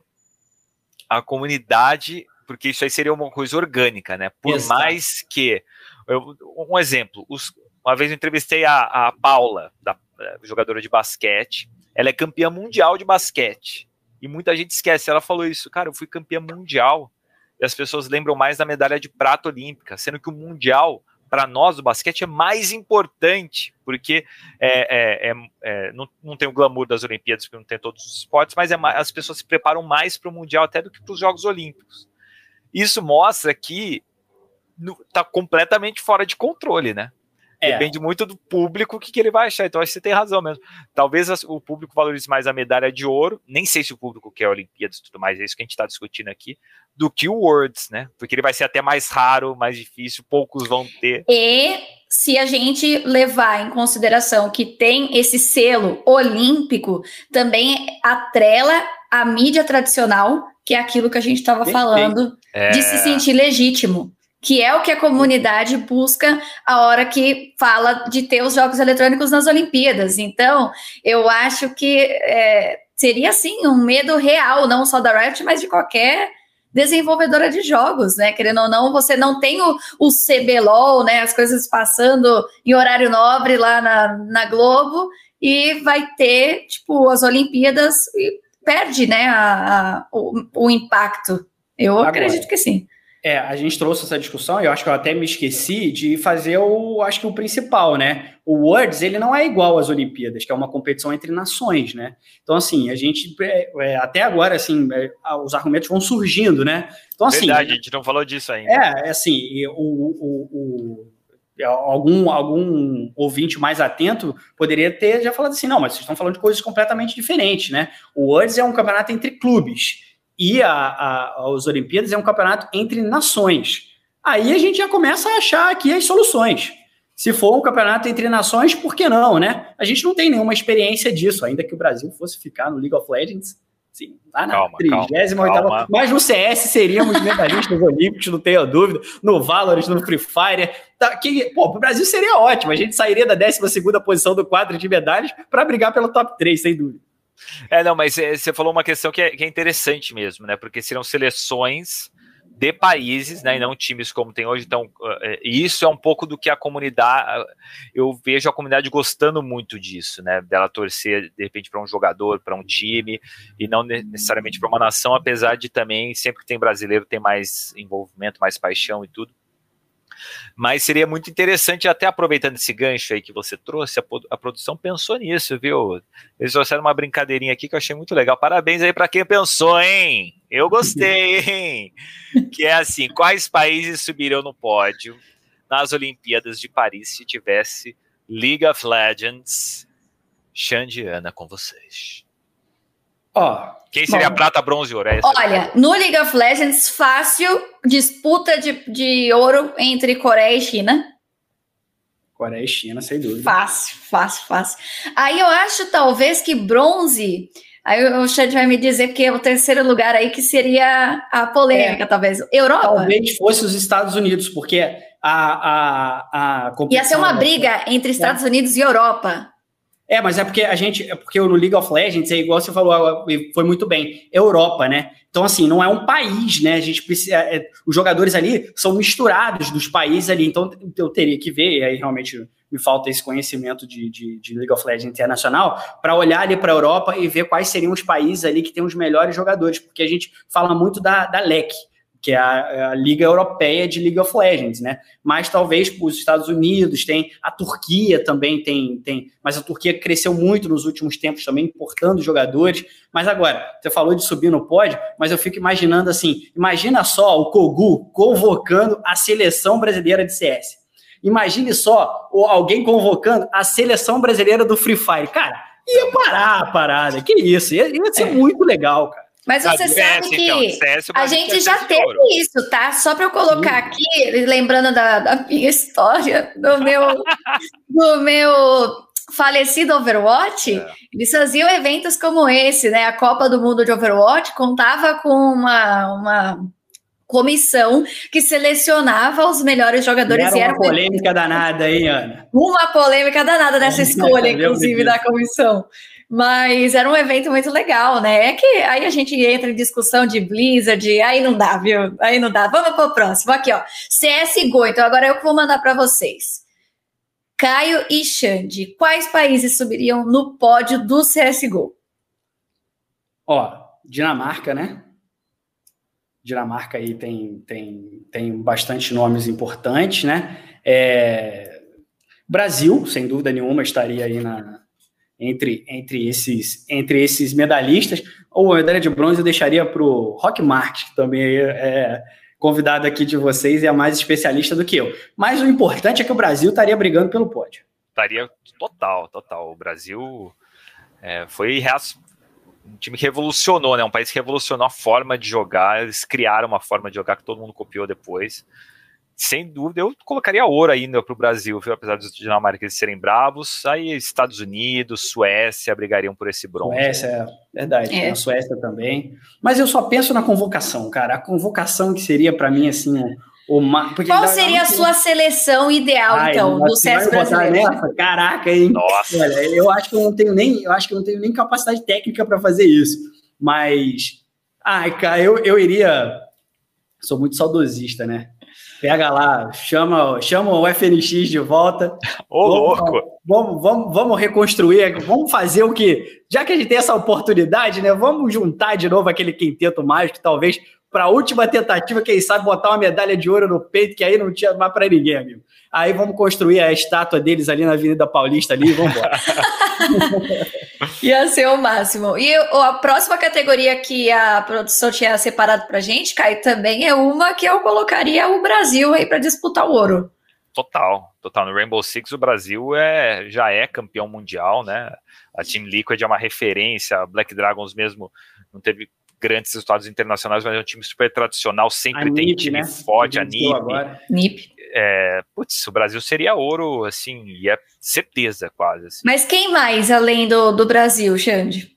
a comunidade, porque isso aí seria uma coisa orgânica, né? Por Exato. mais que eu, um exemplo, os, uma vez eu entrevistei a, a Paula, da, jogadora de basquete. Ela é campeã mundial de basquete. E muita gente esquece. Ela falou isso, cara, eu fui campeã mundial e as pessoas lembram mais da medalha de prata olímpica, sendo que o mundial, para nós do basquete é mais importante, porque é, é, é, é, não, não tem o glamour das Olimpíadas, porque não tem todos os esportes, mas é as pessoas se preparam mais para o Mundial até do que para os Jogos Olímpicos. Isso mostra que está completamente fora de controle, né? É. Depende muito do público o que, que ele vai achar. Então, acho que você tem razão mesmo. Talvez o público valorize mais a medalha de ouro. Nem sei se o público quer Olimpíadas e tudo mais, é isso que a gente está discutindo aqui, do que o Worlds, né? Porque ele vai ser até mais raro, mais difícil, poucos vão ter. E se a gente levar em consideração que tem esse selo olímpico, também atrela a mídia tradicional, que é aquilo que a gente estava falando, é... de se sentir legítimo que é o que a comunidade busca a hora que fala de ter os jogos eletrônicos nas Olimpíadas. Então, eu acho que é, seria, sim, um medo real, não só da Riot, mas de qualquer desenvolvedora de jogos, né? Querendo ou não, você não tem o, o CBLOL, né? As coisas passando em horário nobre lá na, na Globo, e vai ter, tipo, as Olimpíadas e perde, né, a, a o, o impacto. Eu Agora. acredito que sim. É, a gente trouxe essa discussão e eu acho que eu até me esqueci de fazer o, acho que o principal, né? O Worlds, ele não é igual às Olimpíadas, que é uma competição entre nações, né? Então, assim, a gente, é, é até agora, assim, é, os argumentos vão surgindo, né? Então, assim... Verdade, a gente não falou disso ainda. É, é assim, o, o, o algum, algum ouvinte mais atento poderia ter já falado assim, não, mas vocês estão falando de coisas completamente diferentes, né? O Worlds é um campeonato entre clubes e a, a, as Olimpíadas é um campeonato entre nações. Aí a gente já começa a achar aqui as soluções. Se for um campeonato entre nações, por que não, né? A gente não tem nenhuma experiência disso, ainda que o Brasil fosse ficar no League of Legends. Sim, lá na 38 Mas no CS seríamos medalhistas olímpicos, não tenho dúvida. No Valorant, no Free Fire. Tá, que, pô, o Brasil seria ótimo. A gente sairia da 12 posição do quadro de medalhas para brigar pelo top 3, sem dúvida. É, não, mas é, você falou uma questão que é, que é, interessante mesmo, né? Porque serão seleções de países, né? E não times como tem hoje. Então, uh, isso é um pouco do que a comunidade. Uh, eu vejo a comunidade gostando muito disso, né? Dela torcer, de repente, para um jogador, para um time, e não necessariamente para uma nação, apesar de também, sempre que tem brasileiro, tem mais envolvimento, mais paixão e tudo. Mas seria muito interessante, até aproveitando esse gancho aí que você trouxe, a, a produção pensou nisso, viu? Eles trouxeram uma brincadeirinha aqui que eu achei muito legal. Parabéns aí para quem pensou, hein? Eu gostei, hein? que é assim: quais países subiriam no pódio nas Olimpíadas de Paris se tivesse League of Legends Xandiana com vocês? Ó, quem seria Bom, prata, bronze e ouro? É olha, no League of Legends, fácil disputa de, de ouro entre Coreia e China. Coreia e China, sem dúvida. Fácil, fácil, fácil. Aí eu acho talvez que bronze. Aí o Chad vai me dizer que é o terceiro lugar aí que seria a polêmica, é, talvez. Europa? Talvez fosse os Estados Unidos, porque a, a, a Ia ser uma briga entre Estados é. Unidos e Europa. É, mas é porque a gente, é porque no League of Legends é igual você falou, foi muito bem, Europa, né? Então, assim, não é um país, né? A gente precisa. É, os jogadores ali são misturados dos países ali, então eu teria que ver, e aí realmente me falta esse conhecimento de, de, de League of Legends internacional, para olhar ali para a Europa e ver quais seriam os países ali que têm os melhores jogadores, porque a gente fala muito da, da LEC, que é a, é a, Liga Europeia de League of Legends, né? Mas talvez os Estados Unidos tem, a Turquia também tem, tem, mas a Turquia cresceu muito nos últimos tempos também, importando jogadores. Mas agora, você falou de subir no pódio, mas eu fico imaginando assim, imagina só o Kogu convocando a seleção brasileira de CS. Imagine só alguém convocando a seleção brasileira do Free Fire. Cara, ia parar a parada. Que isso, ia, ia ser é. muito legal, cara. Mas você sabe que então, a gente já teve isso, tá? Só para eu colocar aqui, lembrando da, da minha história, do meu, do meu falecido Overwatch, é. eles faziam eventos como esse, né? A Copa do Mundo de Overwatch contava com uma, uma comissão que selecionava os melhores jogadores. E era uma polêmica danada, hein, Ana? Uma polêmica danada nessa escolha, inclusive, da comissão. Mas era um evento muito legal, né? É que aí a gente entra em discussão de Blizzard, aí não dá, viu? Aí não dá. Vamos para o próximo. Aqui, ó. CSGO. Então agora eu vou mandar para vocês. Caio e Xande, quais países subiriam no pódio do CSGO? Ó, Dinamarca, né? Dinamarca aí tem, tem, tem bastante nomes importantes, né? É, Brasil, sem dúvida nenhuma, estaria aí na, entre, entre, esses, entre esses medalhistas. Ou a medalha de bronze eu deixaria para o Rock Marques, que também é, é convidado aqui de vocês e é mais especialista do que eu. Mas o importante é que o Brasil estaria brigando pelo pódio. Estaria total, total. O Brasil é, foi um time que revolucionou, né? Um país que revolucionou a forma de jogar. Eles criaram uma forma de jogar que todo mundo copiou depois sem dúvida, eu colocaria ouro ainda para o Brasil, viu? apesar dos dinamarqueses serem bravos. Aí Estados Unidos, Suécia brigariam por esse bronze. Suécia, é verdade. É. A Suécia também. Mas eu só penso na convocação, cara. A convocação que seria para mim assim. Uma, Qual seria a sua seleção ideal, Ai, então, do César brasileiro? Nessa? Caraca, hein? Nossa. Olha, eu acho que eu não tenho nem, eu acho que eu não tenho nem capacidade técnica para fazer isso. Mas, ai, cara, eu, eu iria. Sou muito saudosista, né? Pega lá, chama, chama o FNX de volta. Ô, vamos, louco! Vamos, vamos, vamos reconstruir, vamos fazer o que. Já que a gente tem essa oportunidade, né? Vamos juntar de novo aquele quinteto mágico, talvez para a última tentativa, quem sabe botar uma medalha de ouro no peito, que aí não tinha mais para ninguém, amigo. Aí vamos construir a estátua deles ali na Avenida Paulista ali e vamos embora. Ia ser o máximo. E a próxima categoria que a produção tinha separado pra gente, Caio, também é uma que eu colocaria o Brasil aí para disputar o ouro. Total, total. No Rainbow Six o Brasil é, já é campeão mundial, né? A Team Liquid é uma referência, a Black Dragons mesmo não teve grandes resultados internacionais, mas é um time super tradicional, sempre a tem NIP, time né? forte, a NIP. NIP é, putz, o Brasil seria ouro, assim, e é certeza quase. Assim. Mas quem mais além do, do Brasil, Xande?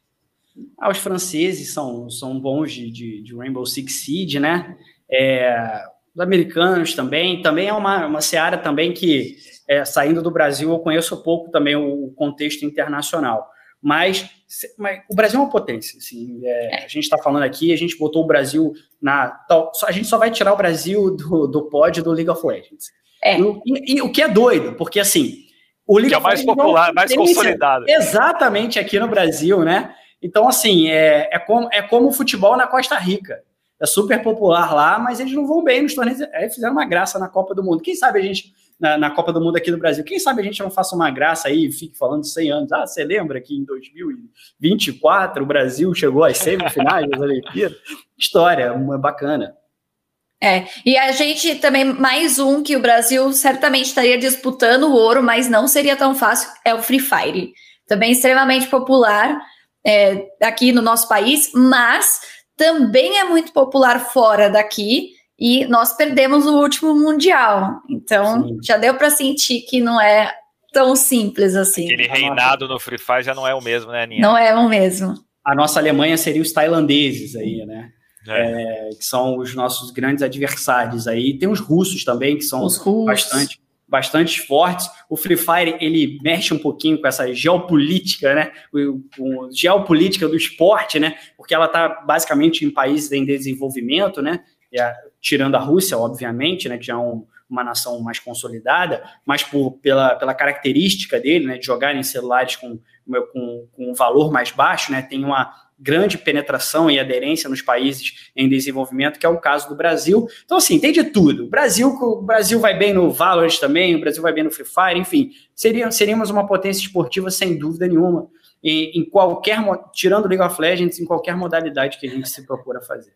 Ah, os franceses são, são bons de, de, de Rainbow Six Siege, né? É, os americanos também, também é uma, uma seara também que, é, saindo do Brasil, eu conheço pouco também o contexto internacional. Mas, mas, o Brasil é uma potência. Assim, é, a gente está falando aqui, a gente botou o Brasil na. a gente só vai tirar o Brasil do, do pódio do League of Legends. É. E, e, o que é doido, porque assim. O League que é mais popular, mais consolidado. Exatamente aqui no Brasil, né? Então, assim, é, é, como, é como o futebol na Costa Rica. É super popular lá, mas eles não vão bem nos torneios. Aí fizeram uma graça na Copa do Mundo. Quem sabe a gente na, na, Copa do Mundo aqui do Brasil. Quem sabe a gente não faça uma graça aí e fique falando 100 anos. Ah, você lembra que em 2024 o Brasil chegou às semifinais das Olimpíadas? História, uma bacana. É, e a gente também, mais um que o Brasil certamente estaria disputando o ouro, mas não seria tão fácil, é o Free Fire. Também extremamente popular é, aqui no nosso país, mas também é muito popular fora daqui e nós perdemos o último mundial. Então, Sim. já deu para sentir que não é tão simples assim. Aquele reinado no Free Fire já não é o mesmo, né, Aninha? Não é o mesmo. A nossa Alemanha seria os tailandeses aí, né? É. É, que são os nossos grandes adversários aí. Tem os russos também, que são bastante, bastante fortes. O Free Fire, ele mexe um pouquinho com essa geopolítica, né? O, o geopolítica do esporte, né? Porque ela está basicamente em países em desenvolvimento, né? Tirando a Rússia, obviamente, né, que já é um, uma nação mais consolidada, mas por, pela, pela característica dele, né, de jogar em celulares com, com, com um valor mais baixo, né, tem uma grande penetração e aderência nos países em desenvolvimento, que é o caso do Brasil. Então, assim, tem de tudo. O Brasil, o Brasil vai bem no Valorant também, o Brasil vai bem no Free Fire, enfim, seria, seríamos uma potência esportiva sem dúvida nenhuma, em, em qualquer, tirando League of Legends, em qualquer modalidade que a gente se procura fazer.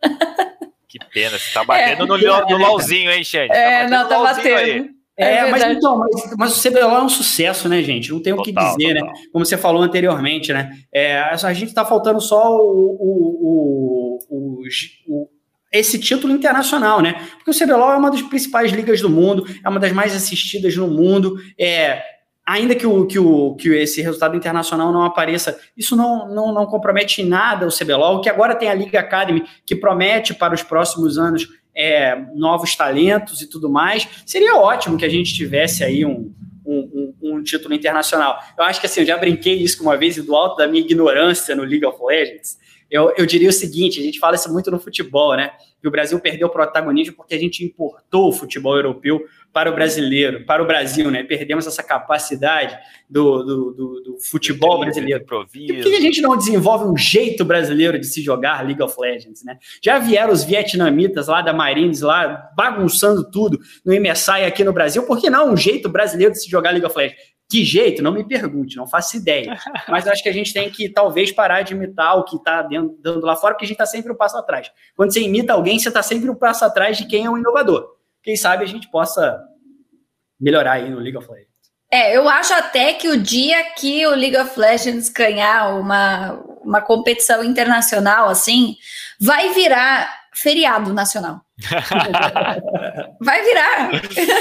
Que pena, você tá batendo é, no, no LOLzinho, hein, Xande? É, tá não, tá batendo. É, é mas então, mas, mas, o CBLOL é um sucesso, né, gente? Não tem o que dizer, né? total. né? Como você falou anteriormente, né? É, a gente tá faltando só o, o, o, o, esse título internacional, né? Porque o CBLOL é uma das principais ligas do mundo, é uma das mais assistidas no mundo, é, ainda que, o, que, o, que esse resultado internacional não apareça, isso não, não, não compromete em nada o CBLOL, que agora tem a Liga Academy, que promete para os próximos anos é, novos talentos e tudo mais. Seria ótimo que a gente tivesse aí um, um, um, um, título internacional. Eu acho que assim, eu já brinquei isso uma vez e do alto da minha ignorância no League of Legends, Eu, eu diria o seguinte: a gente fala isso muito no futebol, né? Que o Brasil perdeu o protagonismo porque a gente importou o futebol europeu para o brasileiro, para o Brasil, né? Perdemos essa capacidade do, do, do, do futebol brasileiro. E por que a gente não desenvolve um jeito brasileiro de se jogar League of Legends, né? Já vieram os vietnamitas lá da Marines, lá bagunçando tudo no MSI aqui no Brasil, por que não um jeito brasileiro de se jogar League of Legends? Que jeito? Não me pergunte, não faço ideia. Mas acho que a gente tem que talvez parar de imitar o que está dando lá fora, porque a gente está sempre um passo atrás. Quando você imita alguém, você está sempre um passo atrás de quem é um inovador. Quem sabe a gente possa melhorar aí no League of Legends. É, eu acho até que o dia que o League of Legends ganhar uma, uma competição internacional assim, vai virar feriado nacional. vai virar.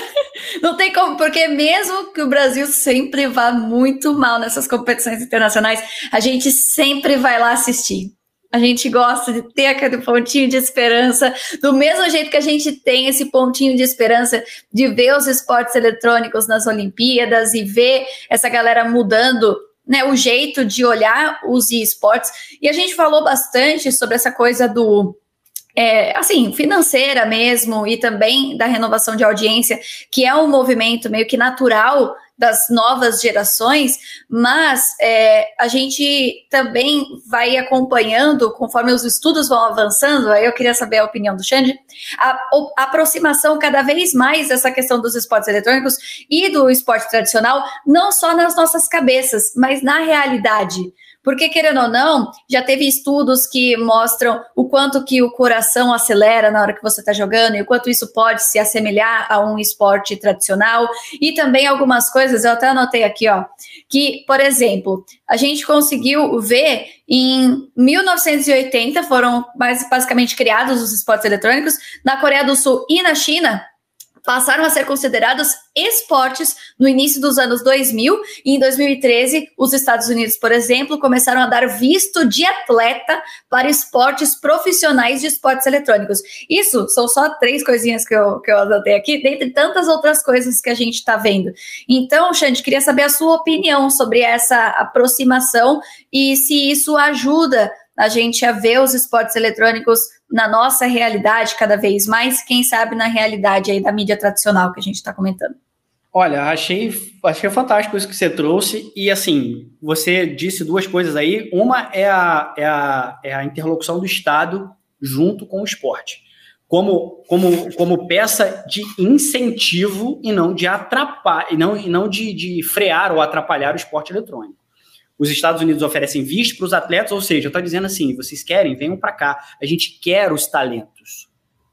Não tem como, porque mesmo que o Brasil sempre vá muito mal nessas competições internacionais, a gente sempre vai lá assistir. A gente gosta de ter aquele pontinho de esperança, do mesmo jeito que a gente tem esse pontinho de esperança de ver os esportes eletrônicos nas Olimpíadas e ver essa galera mudando né, o jeito de olhar os esportes. E a gente falou bastante sobre essa coisa do é, assim, financeira mesmo, e também da renovação de audiência, que é um movimento meio que natural das novas gerações, mas é, a gente também vai acompanhando, conforme os estudos vão avançando, aí eu queria saber a opinião do Xande, a, a aproximação cada vez mais dessa questão dos esportes eletrônicos e do esporte tradicional, não só nas nossas cabeças, mas na realidade. Porque, querendo ou não, já teve estudos que mostram o quanto que o coração acelera na hora que você está jogando e o quanto isso pode se assemelhar a um esporte tradicional. E também algumas coisas, eu até anotei aqui, ó, que, por exemplo, a gente conseguiu ver em 1980 foram basicamente criados os esportes eletrônicos na Coreia do Sul e na China passaram a ser considerados esportes no início dos anos 2000 e em 2013 os Estados Unidos, por exemplo, começaram a dar visto de atleta para esportes profissionais de esportes eletrônicos. Isso são só três coisinhas que eu, que eu anotei aqui, dentre tantas outras coisas que a gente está vendo. Então, Xande, queria saber a sua opinião sobre essa aproximação e se isso ajuda a gente a ver os esportes eletrônicos na nossa realidade cada vez mais, quem sabe na realidade aí da mídia tradicional que a gente está comentando. Olha, achei, achei fantástico isso que você trouxe. E assim, você disse duas coisas aí. Uma é a, é a, é a interlocução do Estado junto com o esporte. Como, como, como peça de incentivo e não de atrapalhar, e não, e não de, de frear ou atrapalhar o esporte eletrônico. Os Estados Unidos oferecem visto para os atletas, ou seja, está dizendo assim: vocês querem, venham para cá. A gente quer os talentos.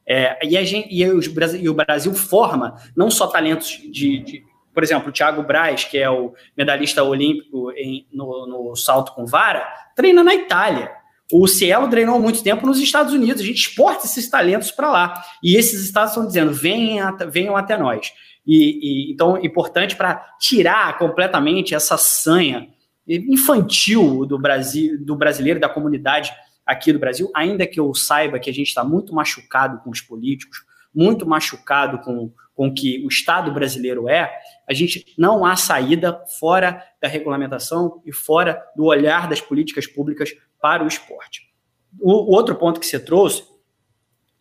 É, e, gente, e, os, e, o Brasil forma não só talentos de, de, por exemplo, o Thiago Braz, que é o medalhista olímpico em, no, no, salto com vara, treina na Itália. O Cielo treinou muito tempo nos Estados Unidos. A gente exporta esses talentos para lá. E esses estados estão dizendo: venham, venham até nós. E, e então, importante para tirar completamente essa sanha infantil do Brasil, do brasileiro, da comunidade aqui do Brasil, ainda que eu saiba que a gente está muito machucado com os políticos, muito machucado com, com que o Estado brasileiro é, a gente não há saída fora da regulamentação e fora do olhar das políticas públicas para o esporte. O, o outro ponto que você trouxe,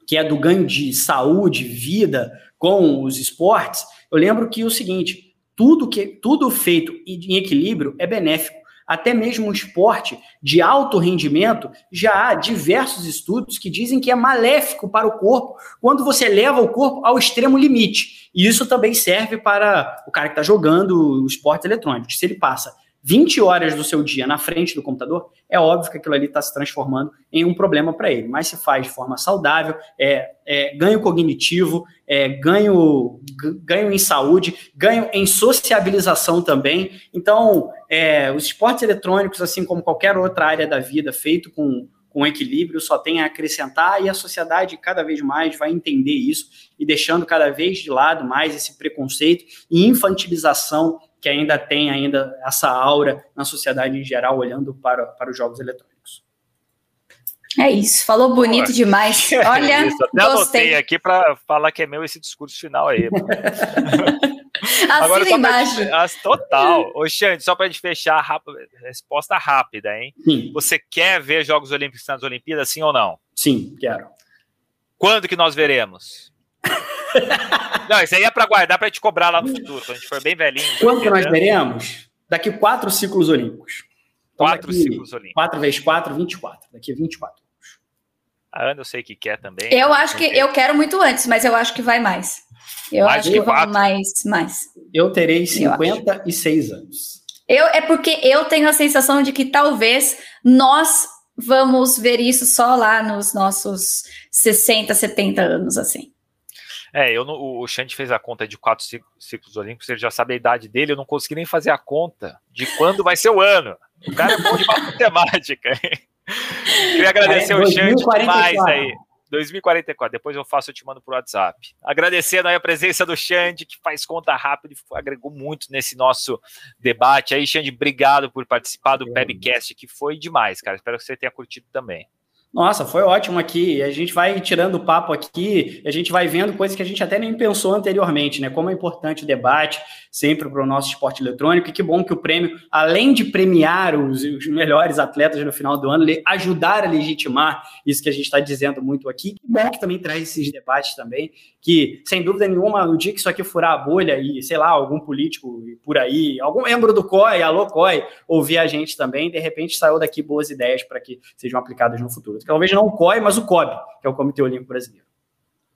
que é do ganho de saúde, vida com os esportes, eu lembro que o seguinte, tudo que tudo feito em equilíbrio é benéfico. Até mesmo o esporte de alto rendimento, já há diversos estudos que dizem que é maléfico para o corpo quando você leva o corpo ao extremo limite. E isso também serve para o cara que está jogando o esporte eletrônico. Se ele passa 20 horas do seu dia na frente do computador, é óbvio que aquilo ali está se transformando em um problema para ele. Mas se faz de forma saudável, é, é ganho cognitivo, é, ganho, ganho em saúde, ganho em sociabilização também. Então, é, os esportes eletrônicos, assim como qualquer outra área da vida, feito com, com equilíbrio, só tem a acrescentar e a sociedade cada vez mais vai entender isso e deixando cada vez de lado mais esse preconceito e infantilização que ainda tem ainda essa aura na sociedade em geral, olhando para, para os jogos eletrônicos. É isso, falou bonito Pô, demais. Olha, isso, até gostei. anotei aqui para falar que é meu esse discurso final aí. Assina embaixo. Gente, total. Ô, Xande, só pra gente fechar, resposta rápida, hein? Sim. Você quer ver Jogos Olímpicos nas Olimpíadas, sim ou não? Sim, quero. Quando que nós veremos? não, isso aí é pra guardar pra te cobrar lá no futuro, quando a gente for bem velhinho. Quando que nós veremos? Daqui quatro ciclos olímpicos. Então, quatro ciclos olímpicos. 4 vezes 4, 24. Daqui a 24 anos. A Ana eu sei que quer também. Eu acho que eu quero muito antes, mas eu acho que vai mais. Eu mais acho que vai mais, mais. Eu terei 56 eu anos. Eu, é porque eu tenho a sensação de que talvez nós vamos ver isso só lá nos nossos 60, 70 anos, assim. É, eu o Xande fez a conta de quatro ciclos olímpicos, ele já sabe a idade dele, eu não consegui nem fazer a conta de quando vai ser o ano. O cara é bom de matemática. Queria agradecer é, o Xande demais aí. 2044, depois eu faço, eu te mando pro WhatsApp. Agradecendo aí a presença do Xande, que faz conta rápido e agregou muito nesse nosso debate. Aí, Xande, obrigado por participar do Pebcast, que foi demais, cara. Espero que você tenha curtido também. Nossa, foi ótimo aqui. A gente vai tirando o papo aqui, a gente vai vendo coisas que a gente até nem pensou anteriormente, né? Como é importante o debate sempre para o nosso esporte eletrônico. E que bom que o prêmio, além de premiar os, os melhores atletas no final do ano, ajudar a legitimar isso que a gente está dizendo muito aqui. Que bom que também traz esses debates também, que, sem dúvida nenhuma, no dia que isso aqui furar a bolha e, sei lá, algum político por aí, algum membro do COI, alô COI, ouvir a gente também, de repente saiu daqui boas ideias para que sejam aplicadas no futuro. Talvez não o COI, mas o COB, que é o Comitê Olímpico Brasileiro.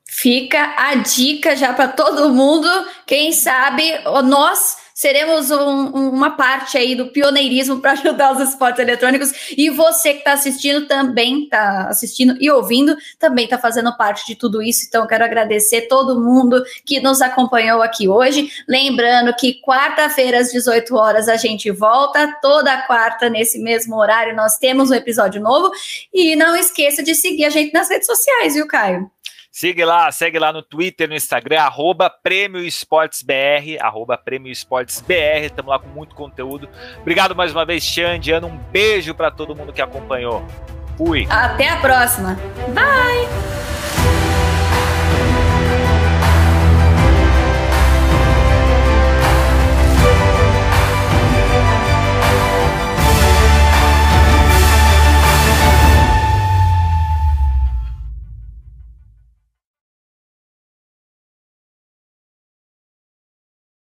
Fica a dica já para todo mundo. Quem sabe nós seremos um, uma parte aí do pioneirismo para ajudar os esportes eletrônicos. E você que está assistindo também está assistindo e ouvindo, também está fazendo parte de tudo isso. Então, quero agradecer todo mundo que nos acompanhou aqui hoje. Lembrando que quarta-feira, às 18 horas, a gente volta. Toda quarta, nesse mesmo horário, nós temos um episódio novo. E não esqueça de seguir a gente nas redes sociais, viu, Caio? Siga lá, segue lá no Twitter, no Instagram, arroba Prêmio Esportes BR, arroba Prêmio estamos lá com muito conteúdo. Obrigado mais uma vez, Xande, Ana, um beijo para todo mundo que acompanhou. Fui. Até a próxima. Bye!